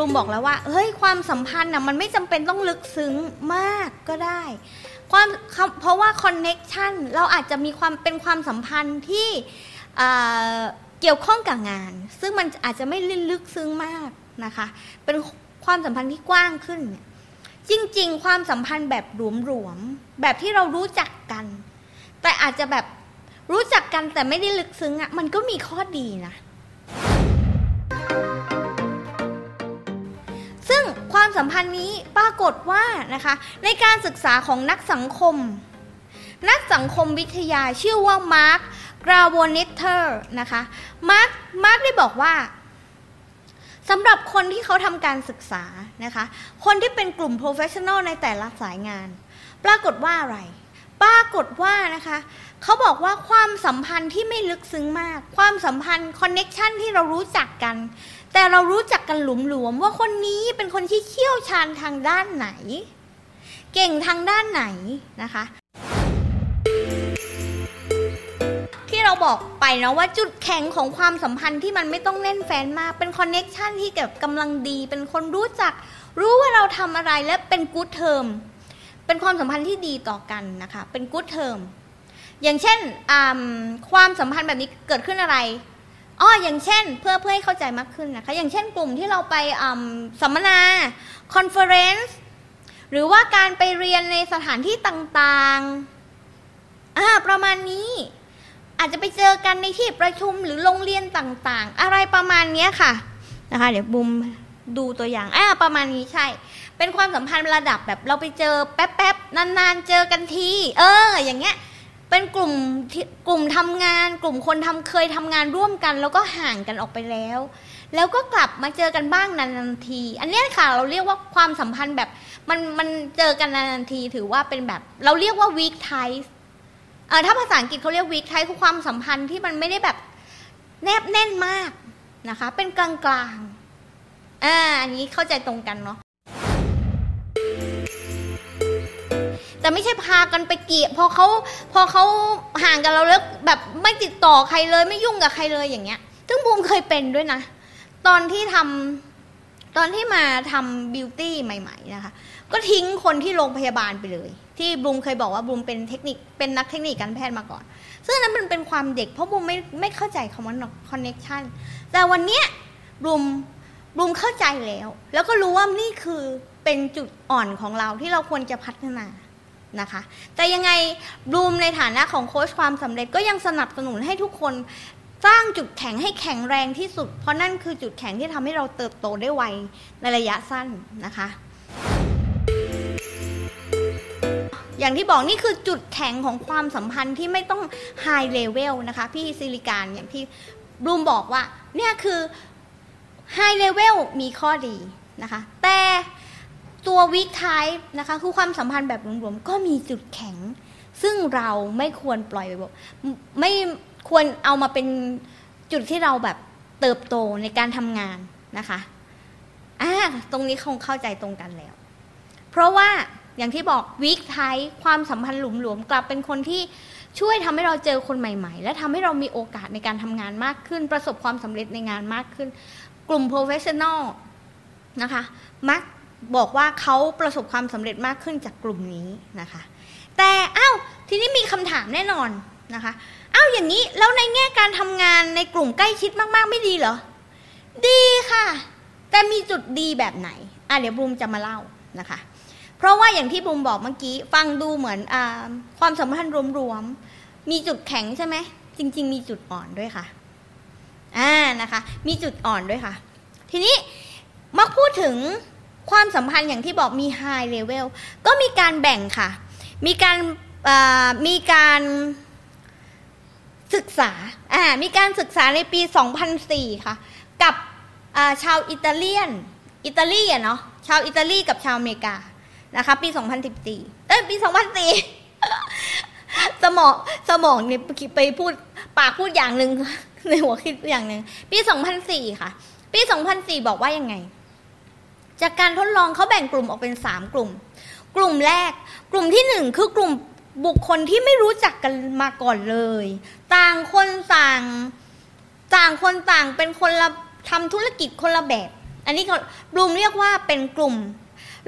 ลูมบอกแล้วว่า เฮ้ยความสัมพันธ์นะมันไม่จำเป็นต้องลึกซึ้งมากก็ได้ ความเพราะว่าคอนเน็กชันเราอาจจะมีความเป็นความสัมพันธ์ที่เกี่ยวข้องกับงาน ซึ่งมันอาจจะไม่ลึกซึ้งมากนะคะ เป็นความสัมพันธ์ที่กว้างขึ้นเนี่ยจริง ๆ ความสัมพันธ์แบบหลวมๆแบบที่เรารู้จักกัน แต่อาจจะแบบรู้จักกันแต่ไม่ได้ลึกซึ้งอะ่ะมันก็มีข้อดีนะ ความสัมพันธ์นี้ปรากฏว่านะคะในการศึกษาของนักสังคม นักสังคมวิทยาชื่อว่า Mark Granovetter นะคะ Mark Mark ได้บอกว่าสำหรับคนที่เขาทำการศึกษานะคะ คนที่เป็นกลุ่ม professional ในแต่ละสายงาน ปรากฏว่าอะไร ปรากฏว่านะคะเขาบอกว่าความสัมพันธ์ที่ไม่ลึกซึ้งมาก ความสัมพันธ์ connection ที่เรารู้จักกัน แต่เรารู้จักกันหลวมๆว่าคนนี้เป็นคนที่เชี่ยวชาญทางด้านไหน เก่งทางด้านไหนนะคะ ที่เราบอกไปนะว่าจุดแข็งของความสัมพันธ์ที่มันไม่ต้องแน่นแฟ้นมาก เป็น connection ที่เก็บกำลังดี เป็นคนรู้จัก รู้ว่าเราทำอะไรและเป็น good term เป็นความสัมพันธ์ที่ดีต่อกันนะคะ เป็น good term อย่างเช่นความสัมพันธ์แบบนี้เกิดขึ้นอะไร อ๋ออย่างเช่นเพื่อเพื่อให้เข้าใจมากขึ้นนะคะ อย่างเช่นกลุ่มที่เราไปสัมมนา conference หรือว่าการไปเรียนในสถานที่ต่างๆอ่าประมาณนี้อาจจะไปเจอกันในที่ประชุมหรือโรงเรียนต่างๆ อะไรประมาณนี้ค่ะนะคะ เดี๋ยวบุมดูตัวอย่างอ่าประมาณนี้ใช่ เป็นความสัมพันธ์ระดับแบบเราไปเจอแป๊บๆนานๆเจอกันที เออ อย่างเงี้ย เป็นกลุ่มกลุ่มทำงาน กลุ่มคนทำเคยทำงานร่วมกัน แล้วก็ห่างกันออกไปแล้ว แล้วก็กลับมาเจอกันบ้างนานๆที อันนี้ค่ะเราเรียกว่าความสัมพันธ์แบบมันมันเจอกันนานๆทีถือว่าเป็นแบบ เราเรียกว่า weak ties เออถ้าภาษาอังกฤษเขาเรียกวีคไทคือความสัมพันธ์ที่มันไม่ได้แบบแนบแน่นมากนะคะ เป็นกลางกลางอ่าอันนี้เข้าใจตรงกันเนาะ แต่ไม่ใช่พากันไปเกลียพอเขาพอเขาห่างกันเราแล้วแบบไม่ติดต่อใครเลยไม่ยุ่งกับใครเลยอย่างเงี้ย ซึ่งบูมเคยเป็นด้วยนะ ตอนที่ทำตอนที่มาทำบิวตี้ใหม่ ๆ นะคะ ก็ทิ้งคนที่โรงพยาบาลไปเลย ที่บูมเคยบอกว่าบูมเป็นเทคนิคเป็นนักเทคนิคการแพทย์มาก่อน ซึ่งนั้นมันเป็นความเด็กเพราะบูมไม่ไม่เข้าใจคำว่าคอนเน็ชันแต่วันเนี้ยบูมบูมเข้าใจแล้ว แล้วก็รู้ว่านี่คือเป็นจุดอ่อนของเราที่เราควรจะพัฒนา นะคะ แต่ยังไงบลูมในฐานะของโค้ชความสำเร็จก็ยังสนับสนุนให้ทุกคนสร้างจุดแข็งให้แข็งแรงที่สุด เพราะนั่นคือจุดแข็งที่ทำให้เราเติบโตได้ไวในระยะสั้นนะคะ อย่างที่บอกนี่คือจุดแข็งของความสัมพันธ์ที่ไม่ต้องไฮเลเวลนะคะ พี่ซิลิกาอย่างที่บลูมบอกว่า เนี่ยคือไฮเลเวลมีข้อดีนะคะ แต่ ตัว weak tie นะคะคือความสัมพันธ์แบบหลวมๆก็มีจุดแข็ง ซึ่งเราไม่ควรปล่อยไปไม่ควรเอามาเป็นจุดที่เราแบบเติบโตในการทำงานนะคะอ่าตรงนี้คงเข้าใจตรงกันแล้ว เพราะว่าอย่างที่บอกวิกไทความสัมพันธ์หลุมหลวมกลับเป็นคนที่ช่วยทำให้เราเจอคนใหม่ ๆ และทำให้เรามีโอกาสในการทำงานมากขึ้น ประสบความสำเร็จในงานมากขึ้น กลุ่ม professional นะคะ มัก บอกว่าเขาประสบความสำเร็จมากขึ้นจากกลุ่มนี้นะคะ แต่อ้าวทีนี้มีคำถามแน่นอนนะคะอ้าวอย่างนี้แล้วในแง่การทำงานในกลุ่มใกล้ชิดมากๆ ไม่ดีเหรอ ดีค่ะ แต่มีจุดดีแบบไหนอะเดี๋ยวบูมจะมาเล่านะคะ เพราะว่าอย่างที่บุมบอกเมื่อกี้ ฟังดูเหมือนอความสัมพันธ์รวมๆมีจุดแข็งใช่ไหมจริง ๆ มีจุดอ่อนด้วยค่ะอ่านะคะ มีจุดอ่อนด้วยค่ะ ทีนี้มักพูดถึง ความสัมพันธ์อย่างที่บอกมี high level ก็มีการแบ่งค่ะ มีการมีการศึกษาอ่ามีการศึกษาในปี 2004 ค่ะ กับชาวอิตาเลียน อิตาลีอะเนาะ ชาวอิตาลีกับชาวอเมริกา นะคะ ปี 2014 เอ้ย ปี 2004 สมองสมองเนี่ยไปพูดปากพูดอย่างหนึ่งในหัวคิดอย่างหนึ่ง ปี 2004 ค่ะ ปี 2004 บอกว่ายังไง จากการทดลองเขาแบ่งกลุ่มออกเป็น 3 กลุ่ม กลุ่มแรก กลุ่มที่ 1 คือกลุ่มบุคคลที่ไม่รู้จักกันมาก่อนเลย ต่างคนต่างต่างคนต่างเป็นคนละทำธุรกิจคนละแบบ อันนี้บลูมเรียกว่าเป็นกลุ่ม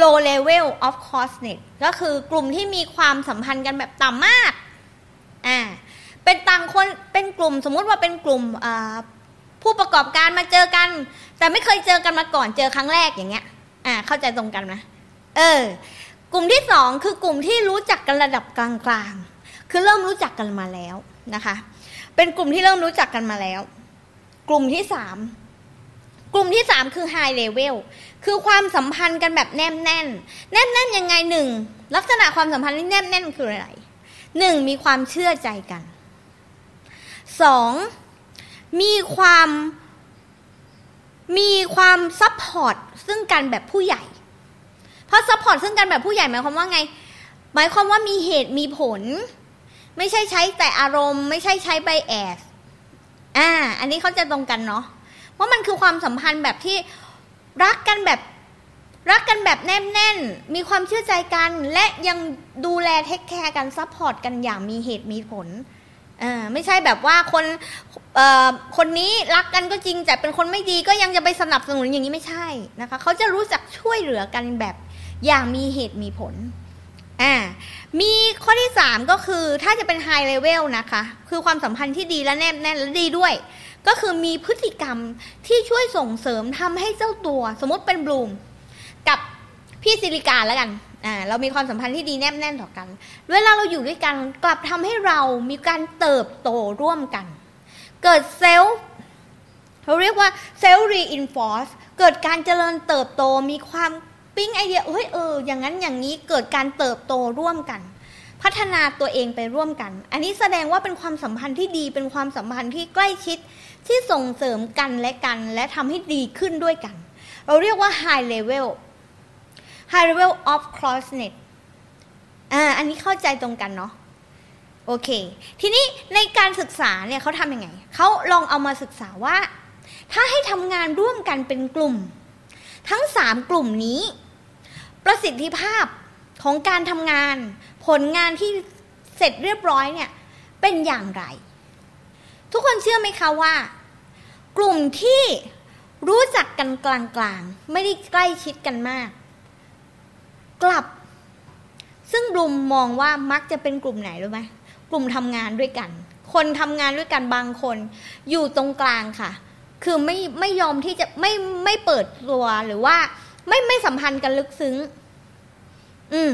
low level of closeness ก็คือกลุ่มที่มีความสัมพันธ์กันแบบต่ำมาก อ่า เป็นต่างคน เป็นกลุ่ม สมมุติว่าเป็นกลุ่มผู้ประกอบการมาเจอกัน แต่ไม่เคยเจอกันมาก่อน เจอครั้งแรกอย่างเงี้ย อ่าเข้าใจตรงกันไหมเออ กลุ่มที่สองคือกลุ่มที่รู้จักกันระดับกลางๆ คือเริ่มรู้จักกันมาแล้วนะคะ เป็นกลุ่มที่เริ่มรู้จักกันมาแล้ว กลุ่มที่สามกลุ่มที่สามคือ high level คือความสัมพันธ์กันแบบแนบแน่น แนบแน่นยังไงหนึ่งลักษณะความสัมพันธ์ที่แนบแน่นคืออะไรหนึ่งมีความเชื่อใจกันสองมีความ มีความ support ซึ่งกันแบบผู้ใหญ่ เพราะ support ซึ่งกันแบบผู้ใหญ่หมายความว่าไง หมายความว่ามีเหตุมีผล ไม่ใช่ใช้แต่อารมณ์ ไม่ใช่ใช้ bias อ่า อันนี้เขาจะตรงกันเนาะว่ามันคือความสัมพันธ์แบบที่รักกันแบบรักกันแบบแนบแน่น มีความเชื่อใจกัน และยังดูแล take care กัน support กันอย่างมีเหตุมีผล อ่าไม่ใช่แบบว่าคนคนนี้รักกันก็จริงแต่เป็นคนไม่ดีก็ยังจะไปสนับสนุนอย่างนี้ไม่ใช่นะคะเขาจะรู้จักช่วยเหลือกันแบบอย่างมีเหตุมีผลอ่ามีข้อที่ 3 ก็คือถ้าจะเป็นไฮเลเวลนะคะ คือความสัมพันธ์ที่ดีและแนบแน่นและดีด้วย ก็คือมีพฤติกรรมที่ช่วยส่งเสริมทำให้เจ้าตัว สมมติเป็นบลูมกับพี่ซิลิกาแล้วกัน อ่าเรามีความสัมพันธ์ที่ดีแนบแน่นต่อกัน เวลาเราอยู่ด้วยกันกลับทำให้เรามีการเติบโตร่วมกัน เกิด self เราเรียกว่า self reinforce เกิดการเจริญเติบโตมีความปิ๊งไอเดียเฮ้ยเอออย่างนั้นอย่างนี้เกิดการเติบโตร่วมกัน พัฒนาตัวเองไปร่วมกัน อันนี้แสดงว่าเป็นความสัมพันธ์ที่ดีเป็นความสัมพันธ์ที่ใกล้ชิดที่ส่งเสริมกันและกัน และทำให้ดีขึ้นด้วยกัน เราเรียกว่า high level high level of closeness อ่าอันนี้เข้าใจตรงกันเนาะโอเค ทีนี้ในการศึกษาเนี่ยเขาทำยังไง เขาลองเอามาศึกษาว่า ถ้าให้ทำงานร่วมกันเป็นกลุ่ม ทั้งสามกลุ่มนี้ ประสิทธิภาพของการทำงาน ผลงานที่เสร็จเรียบร้อยเนี่ยเป็นอย่างไร ทุกคนเชื่อไหมคะว่า กลุ่มที่รู้จักกันกลางๆ ไม่ได้ใกล้ชิดกันมาก กลับ ซึ่งบลุมมองว่ามักจะเป็นกลุ่มไหนรู้ไหมกลุ่มทำงานด้วยกัน คนทำงานด้วยกันบางคน อยู่ตรงกลางค่ะ คือไม่ไม่ยอมที่จะไม่ไม่เปิดตัวหรือว่า ไม่ไม่สัมพันธ์กันลึกซึ้ง อืม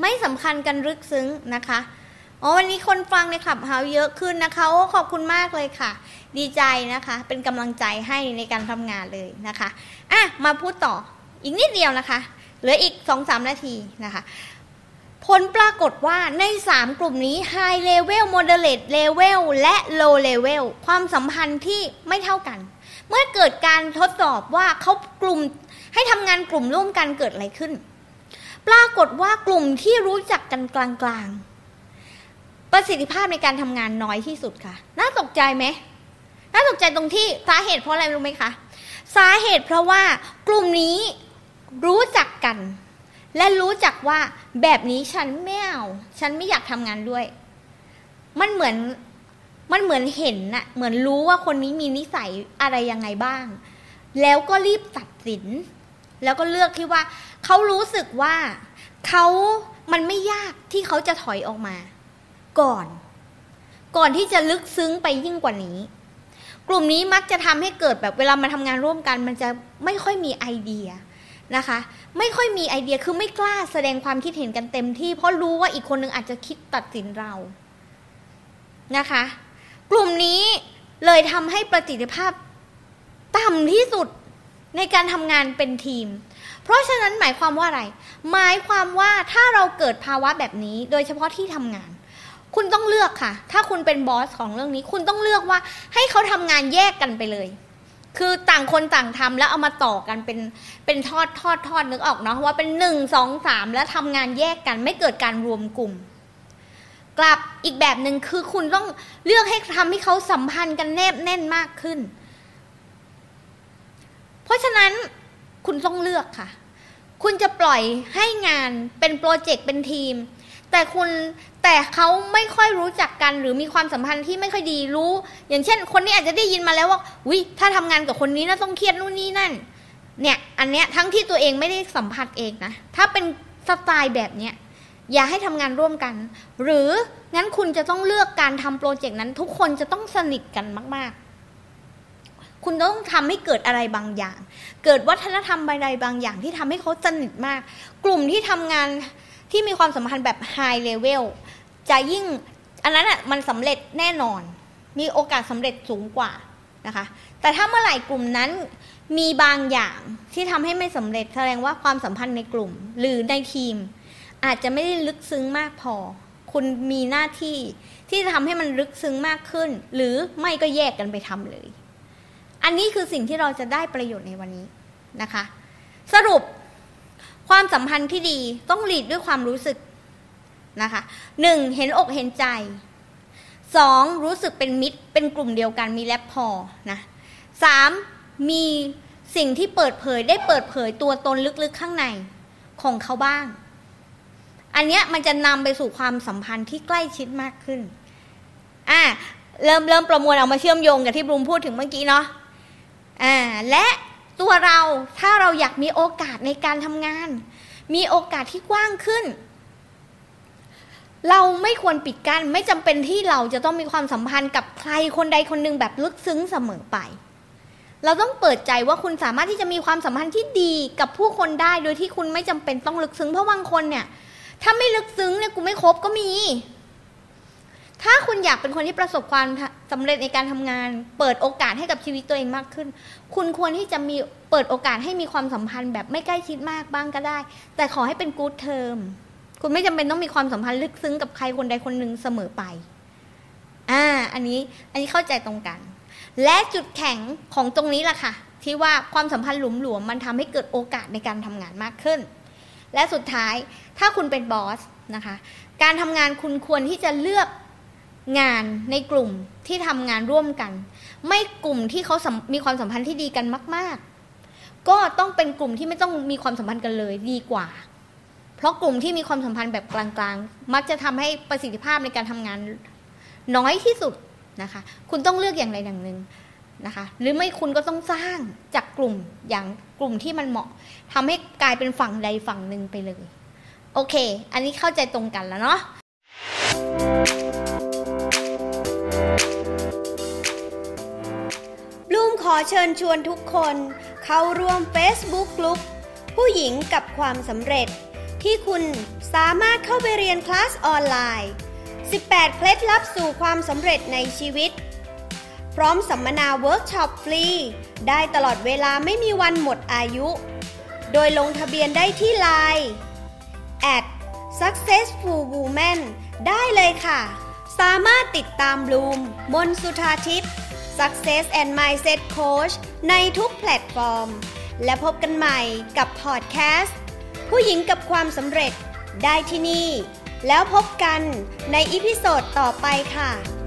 ไม่สำคัญกันลึกซึ้งนะคะอ๋อวันนี้คนฟังในขับเฮาเยอะขึ้นนะคะโอ้ขอบคุณมากเลยค่ะ ดีใจนะคะ เป็นกำลังใจให้ในการทำงานเลยนะคะอะมาพูดต่ออีกนิดเดียวนะคะ เหลืออีกสองสามนาทีนะคะ ผลปรากฏว่าใน 3 กลุ่มนี้ High Level Moderate Level และ Low Level ความสัมพันธ์ที่ไม่เท่ากัน เมื่อเกิดการทดสอบว่าเขากลุ่มให้ทำงานกลุ่มร่วมกันเกิดอะไรขึ้น ปรากฏว่ากลุ่มที่รู้จักกันกลางๆ ประสิทธิภาพในการทำงานน้อยที่สุดค่ะ น่าตกใจไหมน่าตกใจตรงที่สาเหตุเพราะอะไรรู้ไหมคะ สาเหตุเพราะว่ากลุ่มนี้ รู้จักกัน และรู้จักว่าแบบนี้ฉันไม่เอาฉันไม่อยากทำงานด้วย มันเหมือนมันเหมือนเห็นน่ะ เหมือนรู้ว่าคนนี้มีนิสัยอะไรยังไงบ้าง แล้วก็รีบตัดสิน แล้วก็เลือกที่ว่า เขารู้สึกว่าเขามันไม่ยากที่เขาจะถอยออกมา ก่อน ก่อนที่จะลึกซึ้งไปยิ่งกว่านี้ กลุ่มนี้มักจะทำให้เกิดแบบเวลามาทำงานร่วมกัน มันจะไม่ค่อยมีไอเดีย นะคะ ไม่ค่อยมีไอเดียคือไม่กล้าแสดงความคิดเห็นกันเต็มที่ เพราะรู้ว่าอีกคนนึงอาจจะคิดตัดสินเรานะคะ กลุ่มนี้เลยทำให้ประสิทธิภาพต่ำที่สุดในการทำงานเป็นทีม เพราะฉะนั้นหมายความว่าอะไร หมายความว่าถ้าเราเกิดภาวะแบบนี้ โดยเฉพาะที่ทำงาน คุณต้องเลือกค่ะ ถ้าคุณเป็นบอสของเรื่องนี้ คุณต้องเลือกว่าให้เขาทำงานแยกกันไปเลย คือต่างคนต่างทำแล้วเอามาต่อกันเป็นเป็นทอดทอดทอดนึกออกเนาะว่าเป็นหนึ่งสองสามแล้วทำงานแยกกันไม่เกิดการรวมกลุ่ม กลับอีกแบบหนึ่งคือคุณต้องเลือกให้ทำให้เขาสัมพันธ์กันแนบแน่นมากขึ้น เพราะฉะนั้นคุณต้องเลือกค่ะ คุณจะปล่อยให้งานเป็นโปรเจกต์เป็นทีม แต่คุณแต่เขาไม่ค่อยรู้จักกันหรือมีความสัมพันธ์ที่ไม่ค่อยดีรู้ อย่างเช่น คนนี้อาจจะได้ยินมาแล้วว่าวิถ้าทำงานกับคนนี้นะต้องเครียดนู่นนี่นั่น เนี่ยอันเนี้ยทั้งที่ตัวเองไม่ได้สัมผัสเองนะถ้าเป็นสไตล์แบบเนี้ยอย่าให้ทำงานร่วมกัน หรืองั้นคุณจะต้องเลือกการทำโปรเจกต์นั้น ทุกคนจะต้องสนิทกันมาก ๆ คุณต้องทำให้เกิดอะไรบางอย่าง เกิดวัฒนธรรมอะไรบางอย่างที่ทำให้เขาสนิทมาก กลุ่มที่ทำงาน ที่มีความสัมพันธ์แบบไฮเลเวลจะยิ่งอันนั้นอะมันสำเร็จแน่นอน มีโอกาสสำเร็จสูงกว่านะคะ แต่ถ้าเมื่อไหร่กลุ่มนั้นมีบางอย่างที่ทำให้ไม่สำเร็จแสดงว่าความสัมพันธ์ในกลุ่ม หรือในทีม อาจจะไม่ได้ลึกซึ้งมากพอ คุณมีหน้าที่ที่จะทำให้มันลึกซึ้งมากขึ้น หรือไม่ก็แยกกันไปทำเลย อันนี้คือสิ่งที่เราจะได้ประโยชน์ในวันนี้นะคะ สรุป ความสัมพันธ์ที่ดีต้องหลีดด้วยความรู้สึกนะคะหนึ่งเห็นอกเห็นใจสองรู้สึกเป็นมิตรเป็นกลุ่มเดียวกันมีแลบพอนะสามมีสิ่งที่เปิดเผยได้เปิดเผยตัวตนลึกๆข้างในของเขาบ้าง อันเนี้ยมันจะนำไปสู่ความสัมพันธ์ที่ใกล้ชิดมากขึ้นอ่าเริ่มเริ่มประมวลเอามาเชื่อมโยงกับที่บลูมพูดถึงเมื่อกี้เนาะอ่าและ ตัวเราถ้าเราอยากมีโอกาสในการทำงาน มีโอกาสที่กว้างขึ้น เราไม่ควรปิดกัน้นไม่จำเป็นที่เราจะต้องมีความสัมพันธ์กับใครคนใดคนหนึ่งแบบลึกซึ้งเสมอไป เราต้องเปิดใจว่าคุณสามารถที่จะมีความสัมพันธ์ที่ดีกับผู้คนได้ โดยที่คุณไม่จำเป็นต้องลึกซึ้งเพราะบางคนเนี่ย ถ้าไม่ลึกซึ้งเนี่ยกูไม่คบก็มี ถ้าคุณอยากเป็นคนที่ประสบความสำเร็จในการทำงาน เปิดโอกาสให้กับชีวิตตัวเองมากขึ้น คุณควรที่จะมีเปิดโอกาสให้มีความสัมพันธ์แบบไม่ใกล้ชิดมากบ้างก็ได้ แต่ขอให้เป็นกู๊ดเทอมคุณไม่จำเป็นต้องมีความสัมพันธ์ลึกซึ้งกับใครคนใดคนหนึ่งเสมอไป อ่า อันนี้ อันนี้เข้าใจตรงกัน และจุดแข็งของตรงนี้ล่ะค่ะ ที่ว่าความสัมพันธ์หลุมหลวมมันทำให้เกิดโอกาสในการทำงานมากขึ้น และสุดท้ายถ้าคุณเป็นบอสนะคะ การทำงานคุณควรที่จะเลือก งานในกลุ่มที่ทำงานร่วมกัน ไม่กลุ่มที่เขามีความสัมพันธ์ที่ดีกันมาก ๆ ก็ต้องเป็นกลุ่มที่ไม่ต้องมีความสัมพันธ์กันเลยดีกว่า เพราะกลุ่มที่มีความสัมพันธ์แบบกลางๆ มักจะทำให้ประสิทธิภาพในการทำงานน้อยที่สุดนะคะ คุณต้องเลือกอย่างใดอย่างหนึ่งนะคะ หรือไม่คุณก็ต้องสร้างจากกลุ่มอย่างกลุ่มที่มันเหมาะทำให้กลายเป็นฝั่งใดฝั่งหนึ่งไปเลย โอเค อันนี้เข้าใจตรงกันแล้วเนาะ ลูมขอเชิญชวนทุกคน เข้าร่วม Facebook กลุ่มผู้หญิงกับความสำเร็จ ที่คุณสามารถเข้าไปเรียนคลาสออนไลน์ 18 เคล็ดลับสู่ความสำเร็จในชีวิต พร้อมสัมมนาเวิร์กช็อปฟรี ได้ตลอดเวลาไม่มีวันหมดอายุ โดยลงทะเบียนได้ที่ไลน์ at successful woman ได้เลยค่ะ สามารถติดตามบลูม มนสุธาทิพย์ Success and Mindset Coach ในทุกแพลตฟอร์ม และพบกันใหม่กับพอดแคสต์ ผู้หญิงกับความสำเร็จได้ที่นี่ แล้วพบกันใน episode ต่อไปค่ะ